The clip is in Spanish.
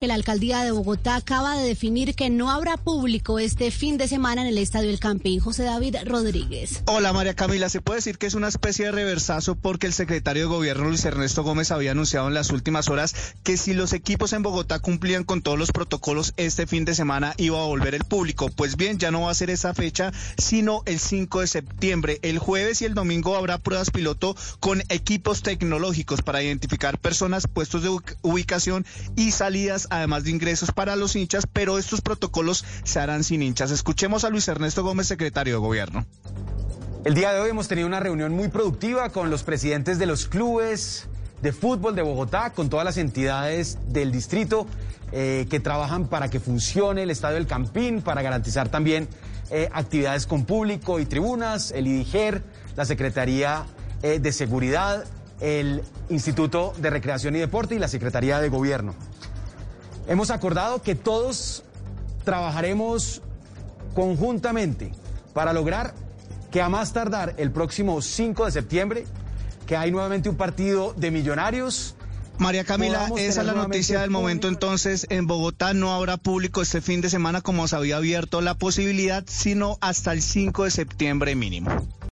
La alcaldía de Bogotá acaba de definir que no habrá público este fin de semana en el Estadio El Campín. José David Rodríguez. Hola María Camila, se puede decir que es una especie de reversazo porque el secretario de gobierno Luis Ernesto Gómez había anunciado en las últimas horas que si los equipos en Bogotá cumplían con todos los protocolos este fin de semana iba a volver el público. Pues bien, ya no va a ser esa fecha, sino el 5 de septiembre. El jueves y el domingo habrá pruebas piloto con equipos tecnológicos para identificar personas, puestos de ubicación y salidas además de ingresos para los hinchas, pero estos protocolos se harán sin hinchas. Escuchemos a Luis Ernesto Gómez, secretario de Gobierno. El día de hoy hemos tenido una reunión muy productiva con los presidentes de los clubes de fútbol de Bogotá, con todas las entidades del distrito eh, que trabajan para que funcione el Estadio del Campín, para garantizar también eh, actividades con público y tribunas, el IDIGER, la Secretaría eh, de Seguridad, el Instituto de Recreación y Deporte y la Secretaría de Gobierno. Hemos acordado que todos trabajaremos conjuntamente para lograr que a más tardar el próximo 5 de septiembre, que hay nuevamente un partido de millonarios. María Camila, esa es la noticia del momento. Entonces, en Bogotá no habrá público este fin de semana como se había abierto la posibilidad, sino hasta el 5 de septiembre mínimo.